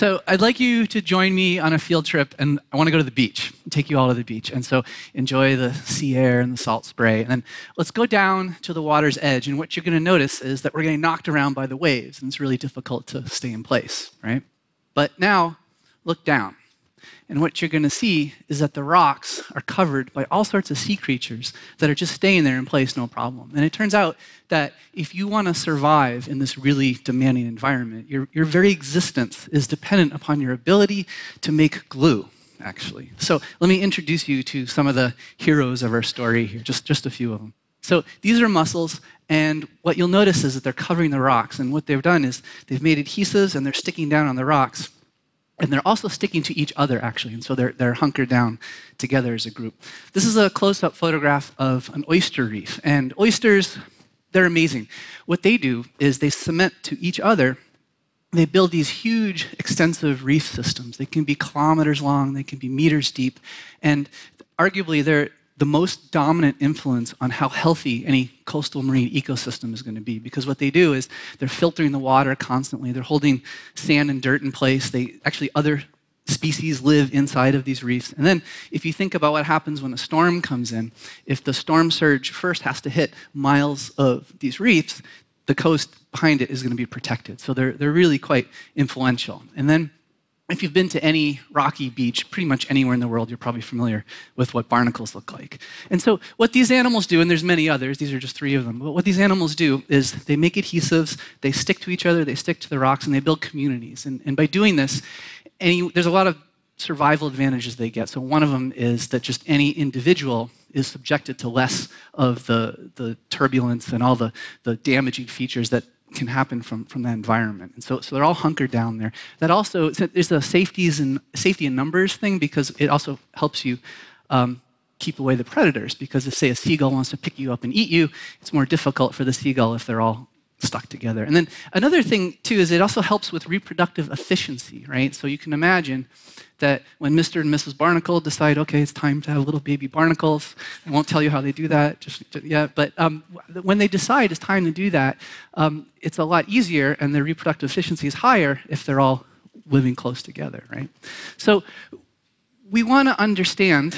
So I'd like you to join me on a field trip, and I want to go to the beach, take you all to the beach. And so enjoy the sea air and the salt spray. And then let's go down to the water's edge. And what you're going to notice is that we're getting knocked around by the waves, and it's really difficult to stay in place, right? But now look down. And what you're going to see is that the rocks are covered by all sorts of sea creatures that are just staying there in place, no problem. And it turns out that if you want to survive in this really demanding environment, your, your very existence is dependent upon your ability to make glue, actually. So let me introduce you to some of the heroes of our story here, just, just a few of them. So these are mussels, and what you'll notice is that they're covering the rocks. And what they've done is they've made adhesives and they're sticking down on the rocks and they're also sticking to each other, actually. And so they're, they're hunkered down together as a group. This is a close up photograph of an oyster reef. And oysters, they're amazing. What they do is they cement to each other. They build these huge, extensive reef systems. They can be kilometers long, they can be meters deep. And arguably, they're, the most dominant influence on how healthy any coastal marine ecosystem is going to be. Because what they do is they're filtering the water constantly, they're holding sand and dirt in place. They actually, other species live inside of these reefs. And then, if you think about what happens when a storm comes in, if the storm surge first has to hit miles of these reefs, the coast behind it is going to be protected. So they're, they're really quite influential. And then if you've been to any rocky beach, pretty much anywhere in the world, you're probably familiar with what barnacles look like. And so, what these animals do, and there's many others, these are just three of them, but what these animals do is they make adhesives, they stick to each other, they stick to the rocks, and they build communities. And, and by doing this, any, there's a lot of survival advantages they get. So, one of them is that just any individual is subjected to less of the, the turbulence and all the, the damaging features that can happen from, from that environment. And so, so they're all hunkered down there. That also, there's a safeties and, safety in numbers thing because it also helps you um, keep away the predators. Because if, say, a seagull wants to pick you up and eat you, it's more difficult for the seagull if they're all stuck together. And then another thing, too, is it also helps with reproductive efficiency, right? So you can imagine that when Mr. and Mrs. Barnacle decide, okay, it's time to have little baby barnacles, I won't tell you how they do that just yet, but um, when they decide it's time to do that, um, it's a lot easier and their reproductive efficiency is higher if they're all living close together, right? So we want to understand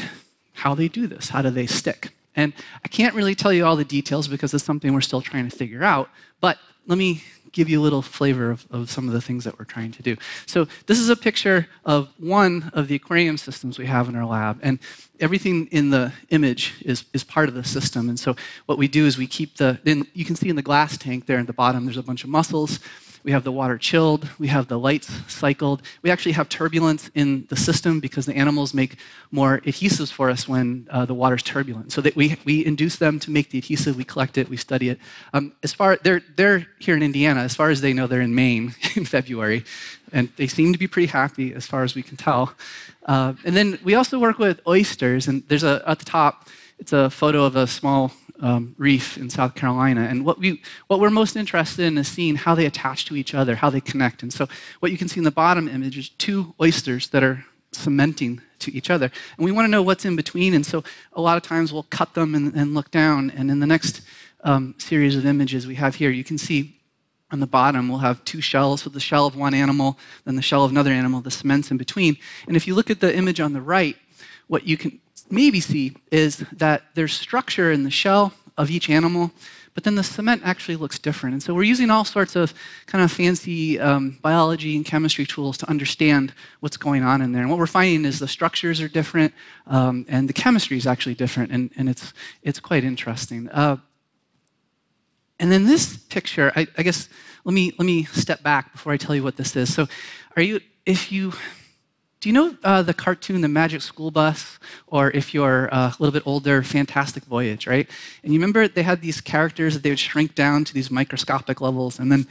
how they do this. How do they stick? And I can't really tell you all the details because it's something we're still trying to figure out, but let me give you a little flavor of, of some of the things that we're trying to do. So this is a picture of one of the aquarium systems we have in our lab. And everything in the image is, is part of the system. And so what we do is we keep the, then you can see in the glass tank there at the bottom, there's a bunch of mussels. We have the water chilled. We have the lights cycled. We actually have turbulence in the system because the animals make more adhesives for us when uh, the water's turbulent. So that we, we induce them to make the adhesive. We collect it. We study it. Um, as far they're they're here in Indiana. As far as they know, they're in Maine in February, and they seem to be pretty happy as far as we can tell. Uh, and then we also work with oysters. And there's a at the top. It's a photo of a small um, reef in South Carolina. And what, we, what we're most interested in is seeing how they attach to each other, how they connect. And so what you can see in the bottom image is two oysters that are cementing to each other. And we want to know what's in between. And so a lot of times we'll cut them and, and look down. And in the next um, series of images we have here, you can see on the bottom we'll have two shells, so the shell of one animal, then the shell of another animal, the cements in between. And if you look at the image on the right, what you can maybe see is that there's structure in the shell of each animal, but then the cement actually looks different. And so we're using all sorts of kind of fancy um, biology and chemistry tools to understand what's going on in there. And what we're finding is the structures are different um, and the chemistry is actually different, and, and it's, it's quite interesting. Uh, and then this picture, I, I guess, let me, let me step back before I tell you what this is. So, are you, if you, do you know uh, the cartoon, The Magic School Bus? Or if you're uh, a little bit older, Fantastic Voyage, right? And you remember they had these characters that they would shrink down to these microscopic levels, and then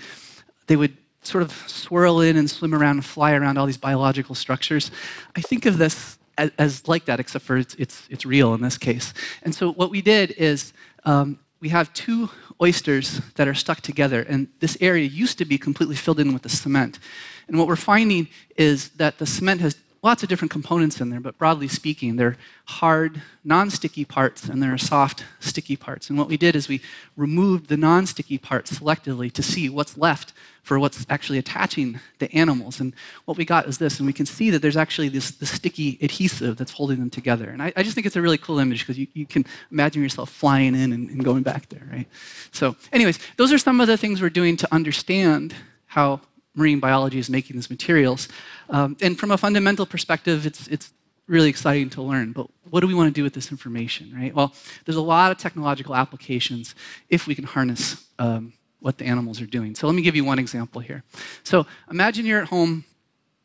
they would sort of swirl in and swim around and fly around all these biological structures. I think of this as, as like that, except for it's, it's, it's, real in this case. And so what we did is um, we have two oysters that are stuck together, and this area used to be completely filled in with the cement. And what we're finding is that the cement has lots of different components in there, but broadly speaking, they're hard, non-sticky parts and there are soft, sticky parts. And what we did is we removed the non-sticky parts selectively to see what's left for what's actually attaching the animals. And what we got is this, and we can see that there's actually this, this sticky adhesive that's holding them together. And I, I just think it's a really cool image because you, you can imagine yourself flying in and, and going back there, right? So anyways, those are some of the things we're doing to understand how marine biology is making these materials. Um, and from a fundamental perspective, it's, it's really exciting to learn. But what do we want to do with this information, right? Well, there's a lot of technological applications if we can harness um, what the animals are doing. So let me give you one example here. So imagine you're at home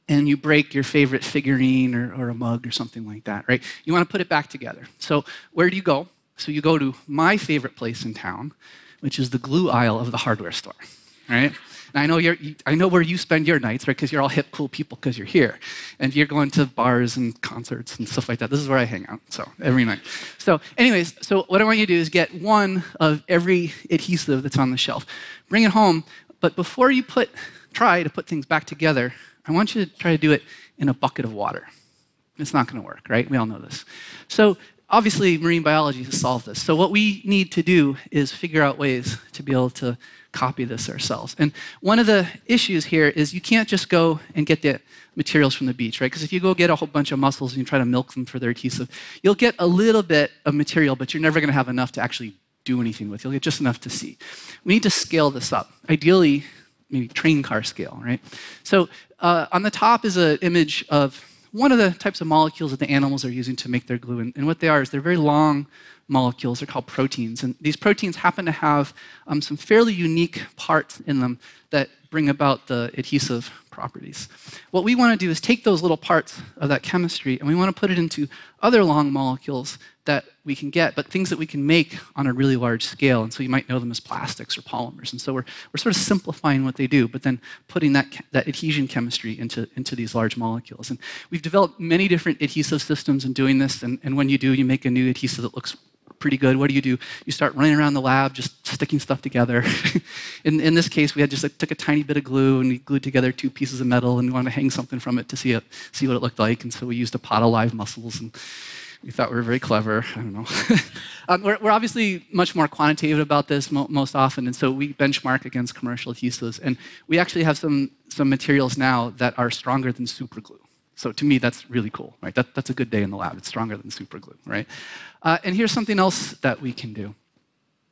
and you break your favorite figurine or, or a mug or something like that, right? You want to put it back together. So where do you go? So you go to my favorite place in town, which is the glue aisle of the hardware store, right? And I know, you're, I know where you spend your nights, right? Because you're all hip, cool people because you're here. And you're going to bars and concerts and stuff like that. This is where I hang out, so every night. So, anyways, so what I want you to do is get one of every adhesive that's on the shelf. Bring it home, but before you put, try to put things back together, I want you to try to do it in a bucket of water. It's not going to work, right? We all know this. So obviously marine biology has solved this. So what we need to do is figure out ways to be able to copy this ourselves. And one of the issues here is you can't just go and get the materials from the beach, right? Because if you go get a whole bunch of mussels and you try to milk them for their adhesive, you'll get a little bit of material, but you're never going to have enough to actually do anything with. You'll get just enough to see. We need to scale this up. Ideally, maybe train car scale, right? So uh, on the top is an image of one of the types of molecules that the animals are using to make their glue. And, and what they are is they're very long molecules. They're called proteins. And these proteins happen to have um, some fairly unique parts in them that bring about the adhesive properties. What we want to do is take those little parts of that chemistry and we want to put it into other long molecules that we can get, but things that we can make on a really large scale. And so you might know them as plastics or polymers. And so we're, we're sort of simplifying what they do, but then putting that, that adhesion chemistry into, into these large molecules. And we've developed many different adhesive systems in doing this. And, and when you do, you make a new adhesive that looks pretty good. What do you do? You start running around the lab, just sticking stuff together. in, in this case, we had just like, took a tiny bit of glue and we glued together two pieces of metal and we wanted to hang something from it to see it, see what it looked like. And so we used a pot of live mussels and we thought we were very clever. I don't know. um, we're, we're, obviously much more quantitative about this mo most often, and so we benchmark against commercial adhesives. And we actually have some, some materials now that are stronger than superglue. So to me, that's really cool, right? That, that's a good day in the lab. It's stronger than superglue, right? Uh, and here's something else that we can do.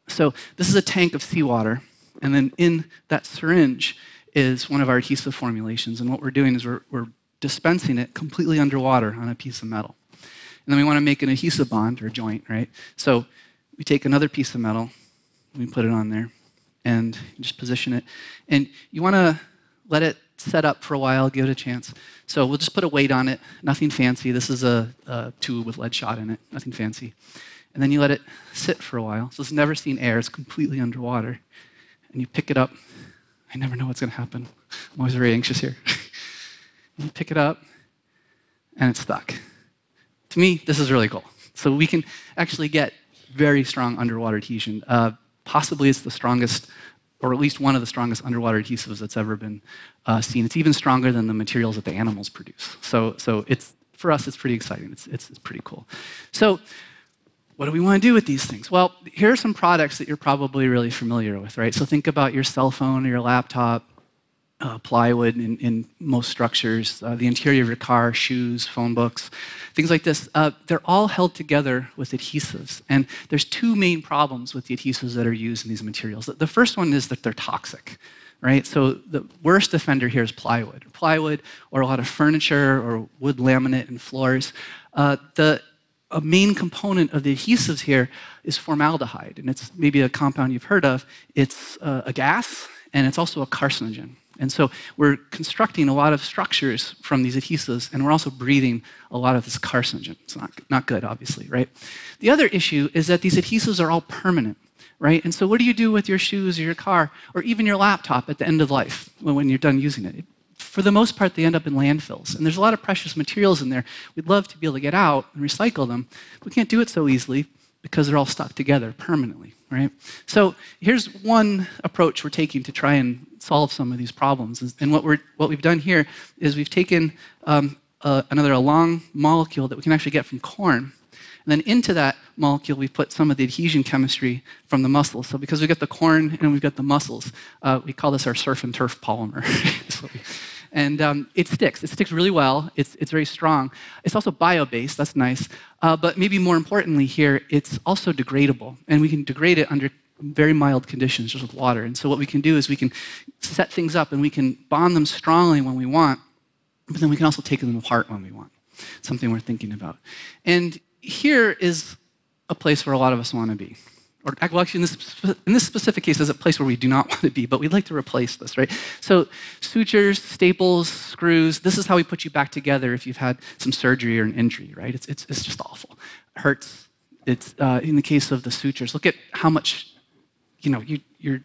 So this is a tank of seawater, and then in that syringe is one of our adhesive formulations. And what we're doing is we're, we're dispensing it completely underwater on a piece of metal. And then we want to make an adhesive bond or joint, right? So we take another piece of metal, we put it on there, and just position it. And you want to let it set up for a while, give it a chance. So we'll just put a weight on it, nothing fancy. This is a, a tube with lead shot in it, nothing fancy. And then you let it sit for a while. So it's never seen air, it's completely underwater. And you pick it up. I never know what's going to happen. I'm always very anxious here. you pick it up, and it's stuck. To me, this is really cool. So we can actually get very strong underwater adhesion. Uh, possibly it's the strongest or at least one of the strongest underwater adhesives that's ever been uh, seen. It's even stronger than the materials that the animals produce. So, so it's, for us, it's pretty exciting. It's, it's, it's pretty cool. So what do we want to do with these things? Well, here are some products that you're probably really familiar with, right? So think about your cell phone or your laptop, uh, plywood in, in, most structures, uh, the interior of your car, shoes, phone books, things like this. Uh, they're all held together with adhesives. And there's two main problems with the adhesives that are used in these materials. The first one is that they're toxic. Right? So the worst offender here is plywood. Plywood or a lot of furniture or wood laminate and floors. Uh, the a main component of the adhesives here is formaldehyde, and it's maybe a compound you've heard of. It's uh, a gas, and it's also a carcinogen. And so we're constructing a lot of structures from these adhesives, and we're also breathing a lot of this carcinogen. It's not, not good, obviously, right? The other issue is that these adhesives are all permanent, right? And so what do you do with your shoes or your car, or even your laptop at the end of life when you're done using it? For the most part, they end up in landfills. And there's a lot of precious materials in there. We'd love to be able to get out and recycle them. But we can't do it so easily because they're all stuck together permanently, right? So here's one approach we're taking to try and solve some of these problems. And what, we're, what we've done here is we've taken um, another a long molecule that we can actually get from corn. And then into that molecule, we put some of the adhesion chemistry from the mussels. So because we've got the corn and we've got the mussels, uh, we call this our surf and turf polymer. and um, it sticks. It sticks really well. It's, it's very strong. It's also bio-based. That's nice. Uh, but maybe more importantly here, it's also degradable. And we can degrade it under very mild conditions, just with water. And so what we can do is we can set things up and we can bond them strongly when we want, but then we can also take them apart when we want. Something we're thinking about. And here is a place where a lot of us want to be. Or well, actually, in this, in this specific case, is a place where we do not want to be, but we'd like to replace this, right? So sutures, staples, screws, this is how we put you back together if you've had some surgery or an injury, right? It's, it's, it's just awful. It hurts. It's, uh, in the case of the sutures, look at how much, you know, you, you're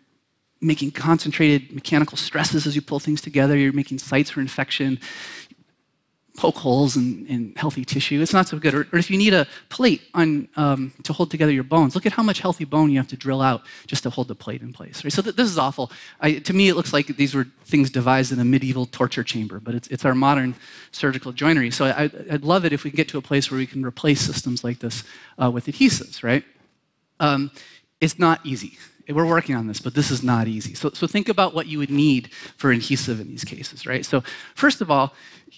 making concentrated mechanical stresses as you pull things together. You're making sites for infection poke holes in, in, healthy tissue. It's not so good. Or, or if you need a plate on, um, to hold together your bones, look at how much healthy bone you have to drill out just to hold the plate in place. Right? So th this is awful. I, to me, it looks like these were things devised in a medieval torture chamber, but it's, it's our modern surgical joinery. So I, would love it if we can get to a place where we can replace systems like this uh, with adhesives, right? Um, it's not easy. We're working on this, but this is not easy. So, so think about what you would need for adhesive in these cases, right? So first of all,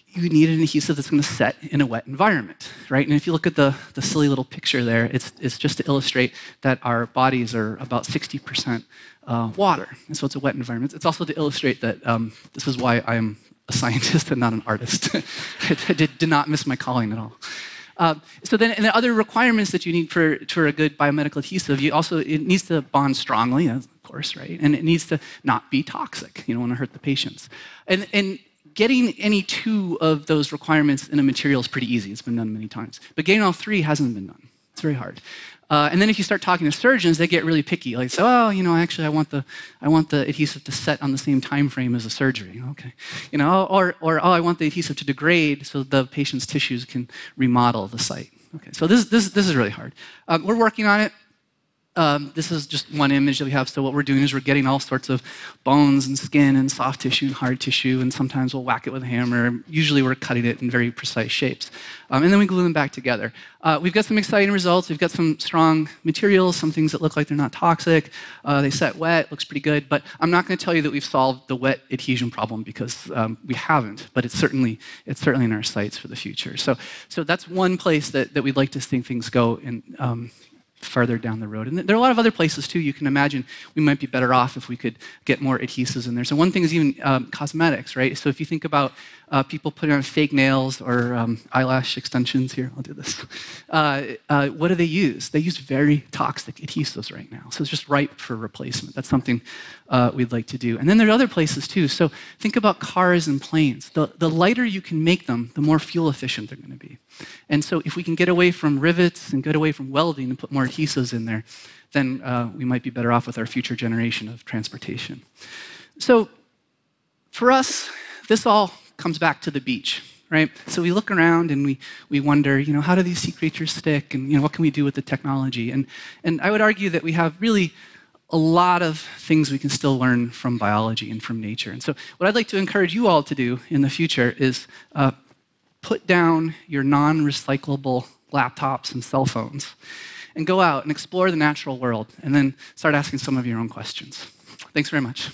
you need an adhesive that's going to set in a wet environment, right? And if you look at the, the silly little picture there, it's, it's just to illustrate that our bodies are about 60% uh, water. And so it's a wet environment. It's also to illustrate that um, this is why I am a scientist and not an artist. I did, did, not miss my calling at all. Uh, so then, and the other requirements that you need for, for a good biomedical adhesive, you also, it needs to bond strongly, of course, right? And it needs to not be toxic. You don't want to hurt the patients. And, and getting any two of those requirements in a material is pretty easy. It's been done many times. But getting all three hasn't been done. It's very hard. Uh, and then if you start talking to surgeons, they get really picky. Like, so, oh, you know, actually, I want the, I want the adhesive to set on the same time frame as the surgery. Okay, you know, or, or oh, I want the adhesive to degrade so the patient's tissues can remodel the site. Okay, so this, this, this is really hard. Um, we're working on it. Um, this is just one image that we have. So what we're doing is we're getting all sorts of bones and skin and soft tissue and hard tissue, and sometimes we'll whack it with a hammer. Usually we're cutting it in very precise shapes. Um, and then we glue them back together. Uh, we've got some exciting results. We've got some strong materials, some things that look like they're not toxic. Uh, they set wet, looks pretty good. But I'm not going to tell you that we've solved the wet adhesion problem because um, we haven't. But it's certainly, it's certainly in our sights for the future. So, so that's one place that, that we'd like to see things go in, farther down the road. And there are a lot of other places too. You can imagine we might be better off if we could get more adhesives in there. So one thing is even um, cosmetics, right? So if you think about uh, people putting on fake nails or um, eyelash extensions, here, I'll do this. Uh, uh, what do they use? They use very toxic adhesives right now. So it's just ripe for replacement. That's something uh, we'd like to do. And then there are other places too. So think about cars and planes. The, the lighter you can make them, the more fuel efficient they're going to be. And so if we can get away from rivets and get away from welding and put more adhesives in there, then uh, we might be better off with our future generation of transportation. So for us, this all comes back to the beach, right? So we look around and we, we wonder, you know, how do these sea creatures stick? And, you know, what can we do with the technology? And, and I would argue that we have really a lot of things we can still learn from biology and from nature. And so what I'd like to encourage you all to do in the future is uh, put down your non-recyclable laptops and cell phones and go out and explore the natural world and then start asking some of your own questions. Thanks very much.